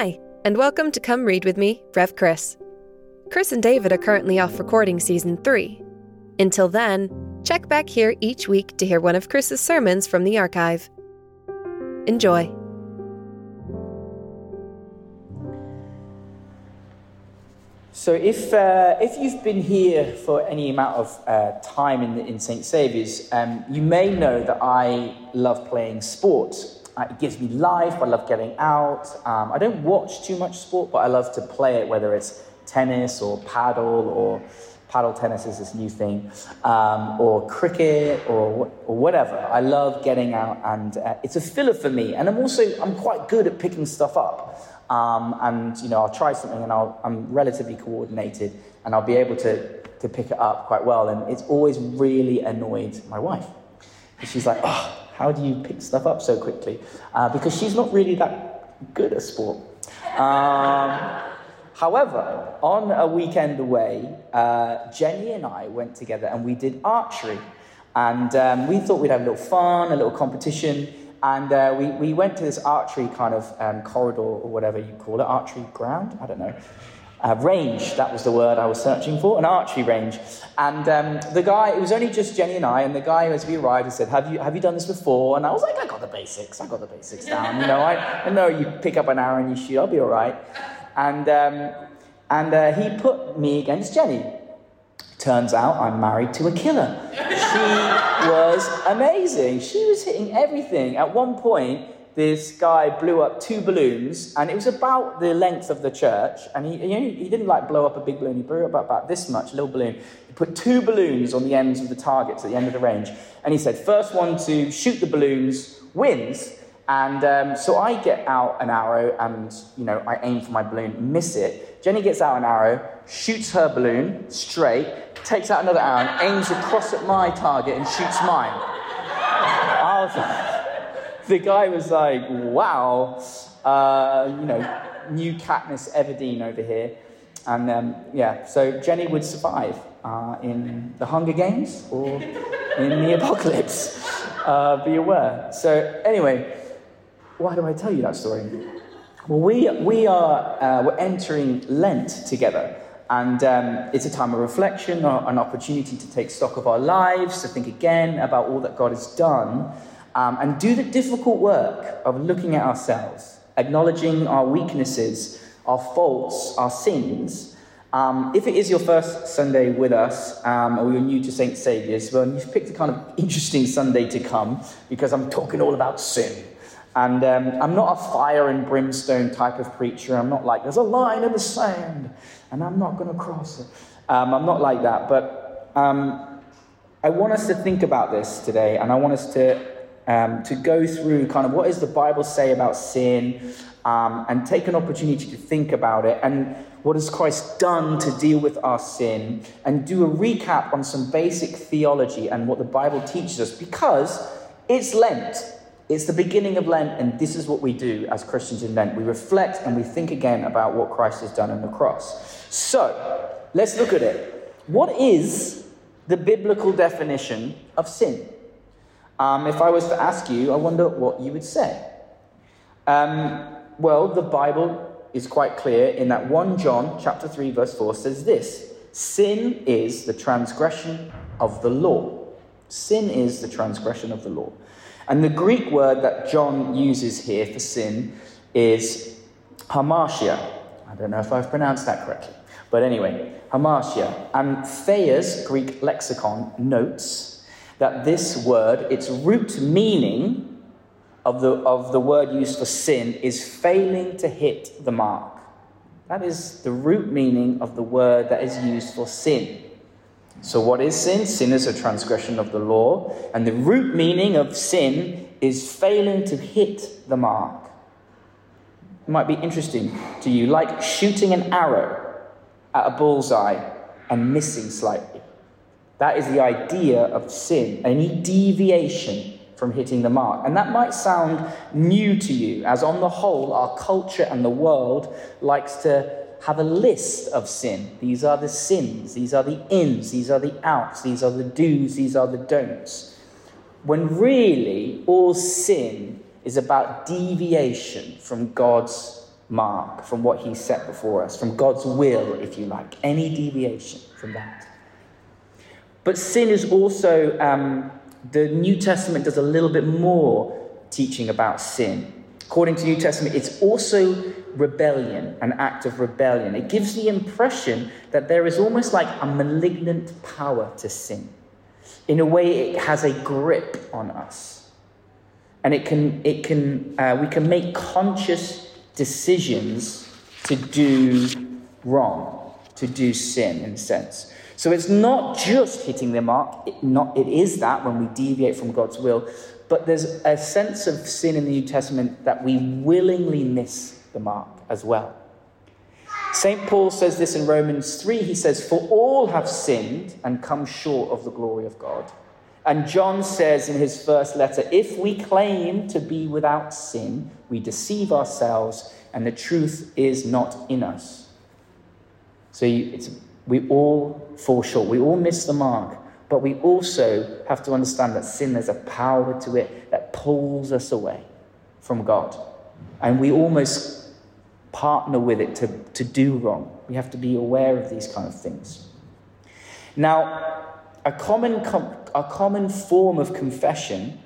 Hi, and welcome to Come Read With Me, Rev Chris. Chris and David are currently off recording season 3. Until then, check back here each week to hear one of Chris's sermons from the archive. Enjoy. So, if, uh, if you've been here for any amount of uh, time in, in St. Saviour's, um, you may know that I love playing sport. Uh, it gives me life, I love getting out. Um, I don't watch too much sport, but I love to play it, whether it's tennis or paddle or paddle tennis is this new thing, um, or cricket or, or whatever. I love getting out, and uh, it's a filler for me. And I'm also I'm quite good at picking stuff up. Um, and you know, I'll try something, and i am relatively coordinated, and I'll be able to to pick it up quite well. And it's always really annoyed my wife. She's like, "Oh, how do you pick stuff up so quickly?" Uh, because she's not really that good at sport. Um, However, on a weekend away, uh, Jenny and I went together and we did archery. And um, we thought we'd have a little fun, a little competition. And uh, we, we went to this archery kind of um, corridor or whatever you call it, archery ground? I don't know. Uh, range, that was the word I was searching for, an archery range. And um, the guy, it was only just Jenny and I, and the guy as we arrived, he said, have you, have you done this before? And I was like, I got the basics, I got the basics down. You know, I, I know you pick up an arrow and you shoot, I'll be all right. And, um, and uh, he put me against Jenny. Turns out I'm married to a killer. She was amazing. She was hitting everything. At one point, this guy blew up two balloons, and it was about the length of the church. And he, he, he didn't like blow up a big balloon, he blew up about, this much, little balloon. He put two balloons on the ends of the targets at the end of the range. And he said, First one to shoot the balloons wins. And um, so I get out an arrow and, you know, I aim for my balloon, miss it. Jenny gets out an arrow, shoots her balloon straight, takes out another arrow, aims across at my target and shoots mine. I Was, the guy was like, wow, uh, you know, new Katniss Everdeen over here. And um, yeah, so Jenny would survive uh, in the Hunger Games or in the apocalypse. Uh, be aware. So, anyway, why do I tell you that story? Well, we, we are uh, we're entering Lent together, and um, it's a time of reflection, an opportunity to take stock of our lives, to think again about all that God has done, um, and do the difficult work of looking at ourselves, acknowledging our weaknesses, our faults, our sins. Um, if it is your first Sunday with us, um, or you're new to St. Saviour's, well, you've picked a kind of interesting Sunday to come because I'm talking all about sin. And um, I'm not a fire and brimstone type of preacher. I'm not like, there's a line in the sand and I'm not going to cross it. Um, I'm not like that. But um, I want us to think about this today and I want us to, um, to go through kind of what does the Bible say about sin um, and take an opportunity to think about it and what has Christ done to deal with our sin and do a recap on some basic theology and what the Bible teaches us because it's Lent. It's the beginning of Lent, and this is what we do as Christians in Lent. We reflect and we think again about what Christ has done on the cross. So, let's look at it. What is the biblical definition of sin? Um, if I was to ask you, I wonder what you would say. Um, well, the Bible is quite clear in that 1 John chapter 3 verse 4 says this sin is the transgression of the law sin is the transgression of the law and the Greek word that John uses here for sin is hamartia. I don't know if I've pronounced that correctly. But anyway, hamartia. And Thayer's Greek lexicon notes that this word, its root meaning of the, of the word used for sin, is failing to hit the mark. That is the root meaning of the word that is used for sin. So, what is sin? Sin is a transgression of the law, and the root meaning of sin is failing to hit the mark. It might be interesting to you, like shooting an arrow at a bullseye and missing slightly. That is the idea of sin, any deviation from hitting the mark. And that might sound new to you, as on the whole, our culture and the world likes to have a list of sin. These are the sins, these are the ins, these are the outs, these are the do's, these are the don'ts. When really all sin is about deviation from God's mark from what he set before us, from God's will, if you like, any deviation from that. But sin is also, um, the New Testament does a little bit more teaching about sin. According to New Testament, it's also rebellion, an act of rebellion. It gives the impression that there is almost like a malignant power to sin. In a way, it has a grip on us. And it can, it can, uh, we can make conscious decisions to do wrong, to do sin, in a sense. So it's not just hitting the mark, it, not, it is that when we deviate from God's will, but there's a sense of sin in the New Testament that we willingly miss the mark as well. St. Paul says this in Romans 3. He says, For all have sinned and come short of the glory of God. And John says in his first letter, If we claim to be without sin, we deceive ourselves, and the truth is not in us. So we all fall short. We all miss the mark. But we also have to understand that sin, there's a power to it that pulls us away from God. And we almost partner with it to, to do wrong. We have to be aware of these kind of things. Now, a common, a common form of confession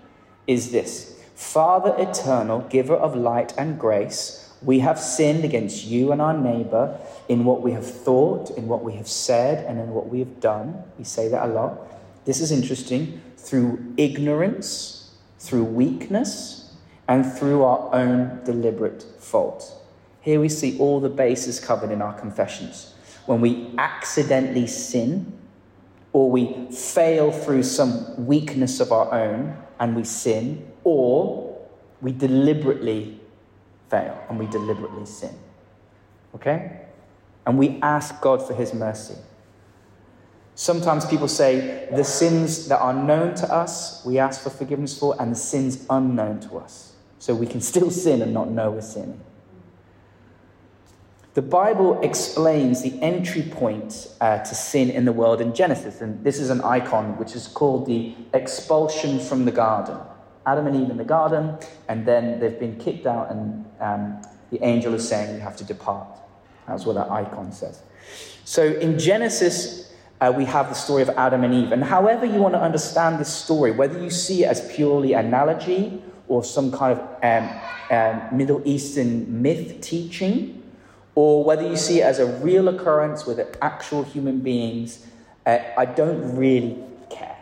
is this Father eternal, giver of light and grace, we have sinned against you and our neighbor in what we have thought, in what we have said, and in what we have done. We say that a lot. This is interesting. Through ignorance, through weakness, and through our own deliberate fault. Here we see all the bases covered in our confessions. When we accidentally sin, or we fail through some weakness of our own and we sin, or we deliberately fail and we deliberately sin. Okay? And we ask God for His mercy. Sometimes people say the sins that are known to us, we ask for forgiveness for, and the sins unknown to us. So we can still sin and not know we're sinning. The Bible explains the entry point uh, to sin in the world in Genesis, and this is an icon which is called the expulsion from the garden. Adam and Eve in the garden, and then they've been kicked out, and um, the angel is saying, You have to depart. That's what that icon says. So in Genesis, uh, we have the story of Adam and Eve. And however you want to understand this story, whether you see it as purely analogy or some kind of um, um, Middle Eastern myth teaching, or whether you see it as a real occurrence with actual human beings, uh, I don't really care.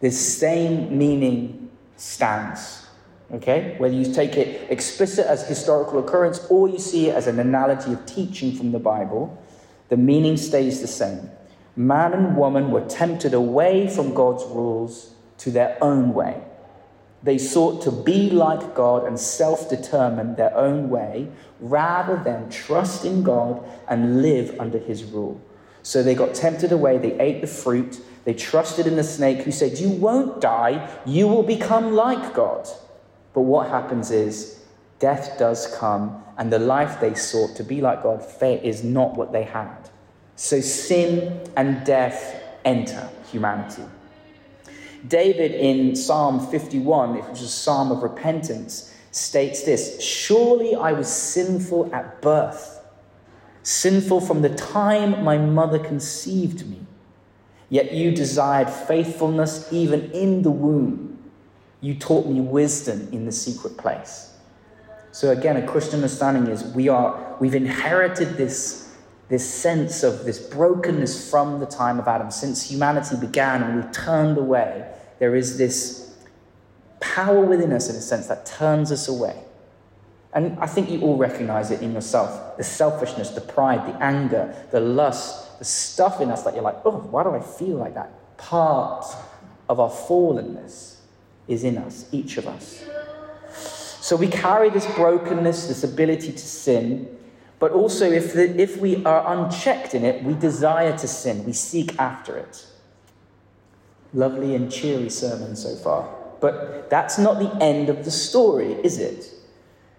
The same meaning stands. Okay? Whether you take it explicit as historical occurrence or you see it as an analogy of teaching from the Bible, the meaning stays the same. Man and woman were tempted away from God's rules to their own way. They sought to be like God and self determine their own way rather than trust in God and live under his rule. So they got tempted away, they ate the fruit, they trusted in the snake who said, You won't die, you will become like God. But what happens is death does come, and the life they sought to be like God is not what they had. So sin and death enter humanity. David in Psalm 51, which is a psalm of repentance, states this Surely I was sinful at birth, sinful from the time my mother conceived me. Yet you desired faithfulness even in the womb. You taught me wisdom in the secret place. So again, a Christian understanding is we are we've inherited this, this sense of this brokenness from the time of Adam. Since humanity began and we turned away, there is this power within us, in a sense, that turns us away. And I think you all recognize it in yourself the selfishness, the pride, the anger, the lust, the stuff in us that you're like, oh, why do I feel like that? Part of our fallenness is in us, each of us. So we carry this brokenness, this ability to sin, but also if, the, if we are unchecked in it, we desire to sin, we seek after it. Lovely and cheery sermon so far. But that's not the end of the story, is it?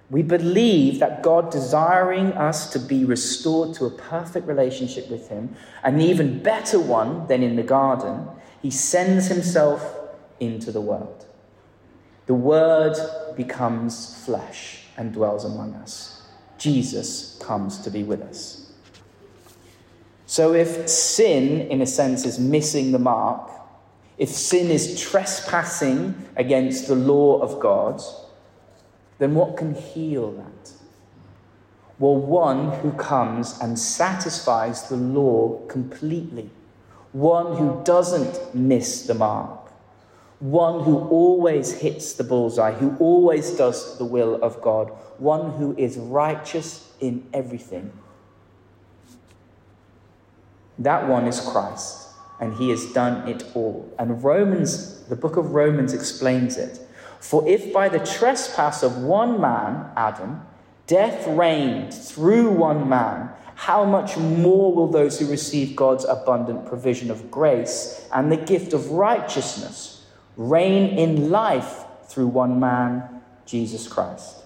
We believe that God, desiring us to be restored to a perfect relationship with Him, an even better one than in the garden, He sends Himself into the world. The Word becomes flesh and dwells among us. Jesus comes to be with us. So, if sin, in a sense, is missing the mark, if sin is trespassing against the law of God, then what can heal that? Well, one who comes and satisfies the law completely, one who doesn't miss the mark, one who always hits the bullseye, who always does the will of God, one who is righteous in everything. That one is Christ, and he has done it all. And Romans, the book of Romans explains it. For if by the trespass of one man, Adam, death reigned through one man, how much more will those who receive God's abundant provision of grace and the gift of righteousness? reign in life through one man, Jesus Christ.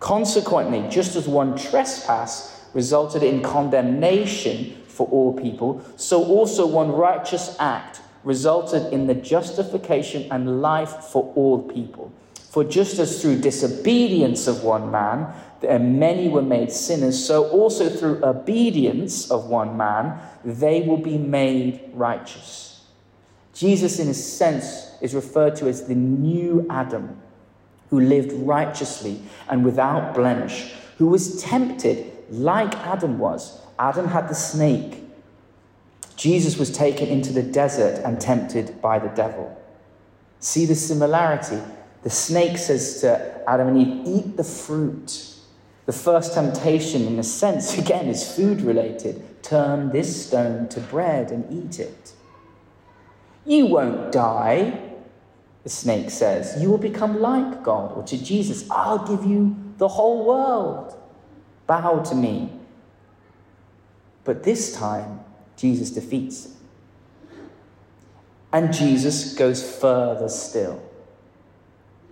Consequently, just as one trespass resulted in condemnation for all people, so also one righteous act resulted in the justification and life for all people. For just as through disobedience of one man, many were made sinners, so also through obedience of one man, they will be made righteous. Jesus, in a sense, is referred to as the new Adam, who lived righteously and without blemish, who was tempted like Adam was. Adam had the snake. Jesus was taken into the desert and tempted by the devil. See the similarity? The snake says to Adam and Eve, Eat the fruit. The first temptation, in a sense, again, is food related. Turn this stone to bread and eat it. You won't die, the snake says. You will become like God. Or to Jesus, I'll give you the whole world. Bow to me. But this time, Jesus defeats. And Jesus goes further still.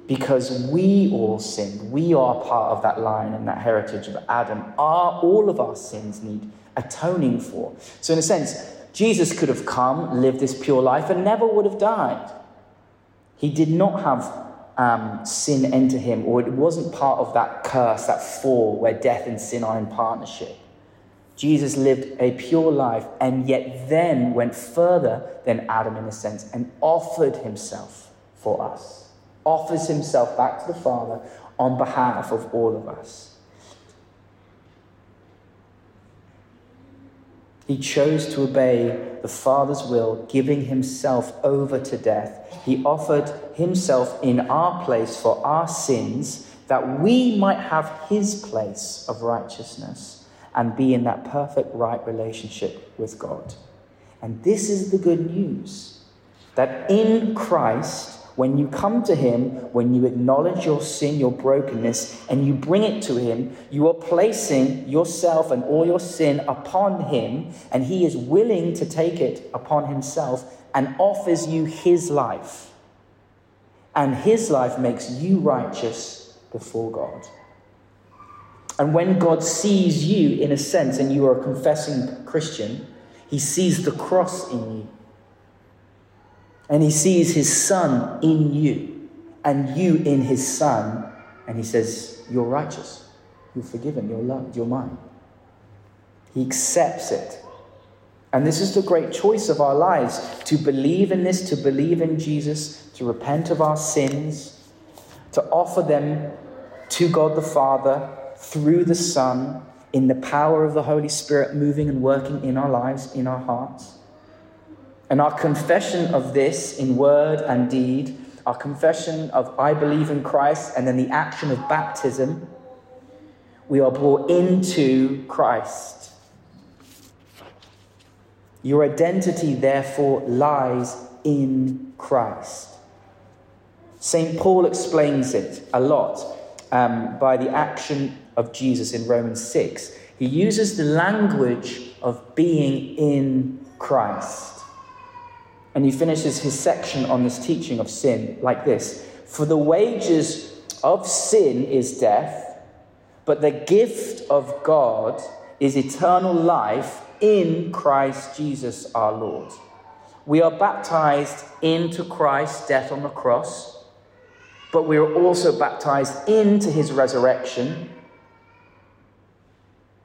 Because we all sinned. We are part of that line and that heritage of Adam. Our, all of our sins need atoning for. So, in a sense, Jesus could have come, lived this pure life, and never would have died. He did not have um, sin enter him, or it wasn't part of that curse, that fall where death and sin are in partnership. Jesus lived a pure life and yet then went further than Adam in a sense and offered himself for us, offers himself back to the Father on behalf of all of us. He chose to obey the Father's will, giving himself over to death. He offered himself in our place for our sins, that we might have his place of righteousness and be in that perfect right relationship with God. And this is the good news that in Christ, when you come to Him, when you acknowledge your sin, your brokenness, and you bring it to Him, you are placing yourself and all your sin upon Him, and He is willing to take it upon Himself and offers you His life. And His life makes you righteous before God. And when God sees you, in a sense, and you are a confessing Christian, He sees the cross in you. And he sees his son in you and you in his son, and he says, You're righteous, you're forgiven, you're loved, you're mine. He accepts it. And this is the great choice of our lives to believe in this, to believe in Jesus, to repent of our sins, to offer them to God the Father through the Son in the power of the Holy Spirit moving and working in our lives, in our hearts. And our confession of this in word and deed, our confession of I believe in Christ, and then the action of baptism, we are brought into Christ. Your identity, therefore, lies in Christ. St. Paul explains it a lot um, by the action of Jesus in Romans 6. He uses the language of being in Christ. And he finishes his section on this teaching of sin like this For the wages of sin is death, but the gift of God is eternal life in Christ Jesus our Lord. We are baptized into Christ's death on the cross, but we are also baptized into his resurrection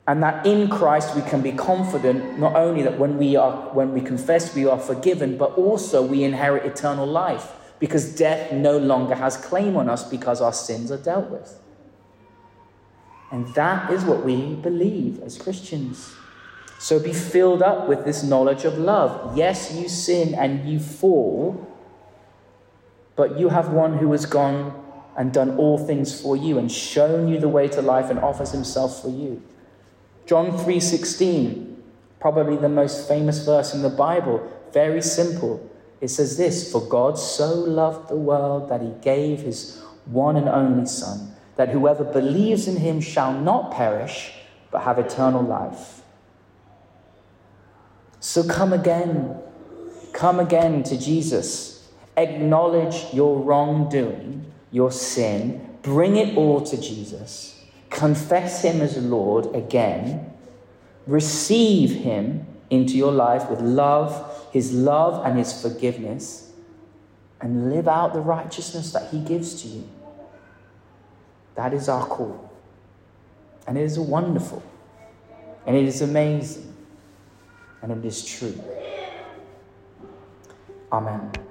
And that in Christ we can be confident not only that when we are when we confess we are forgiven, but also we inherit eternal life because death no longer has claim on us because our sins are dealt with. And that is what we believe as Christians. So be filled up with this knowledge of love. Yes, you sin and you fall, but you have one who has gone and done all things for you and shown you the way to life and offers himself for you. John 3:16, probably the most famous verse in the Bible, very simple. It says this, for God so loved the world that he gave his one and only son, that whoever believes in him shall not perish but have eternal life. So come again. Come again to Jesus. Acknowledge your wrongdoing, your sin. Bring it all to Jesus confess Him as Lord again, receive Him into your life with love, His love and His forgiveness, and live out the righteousness that He gives to you. That is our call. And it is wonderful, and it is amazing, and it is true. Amen.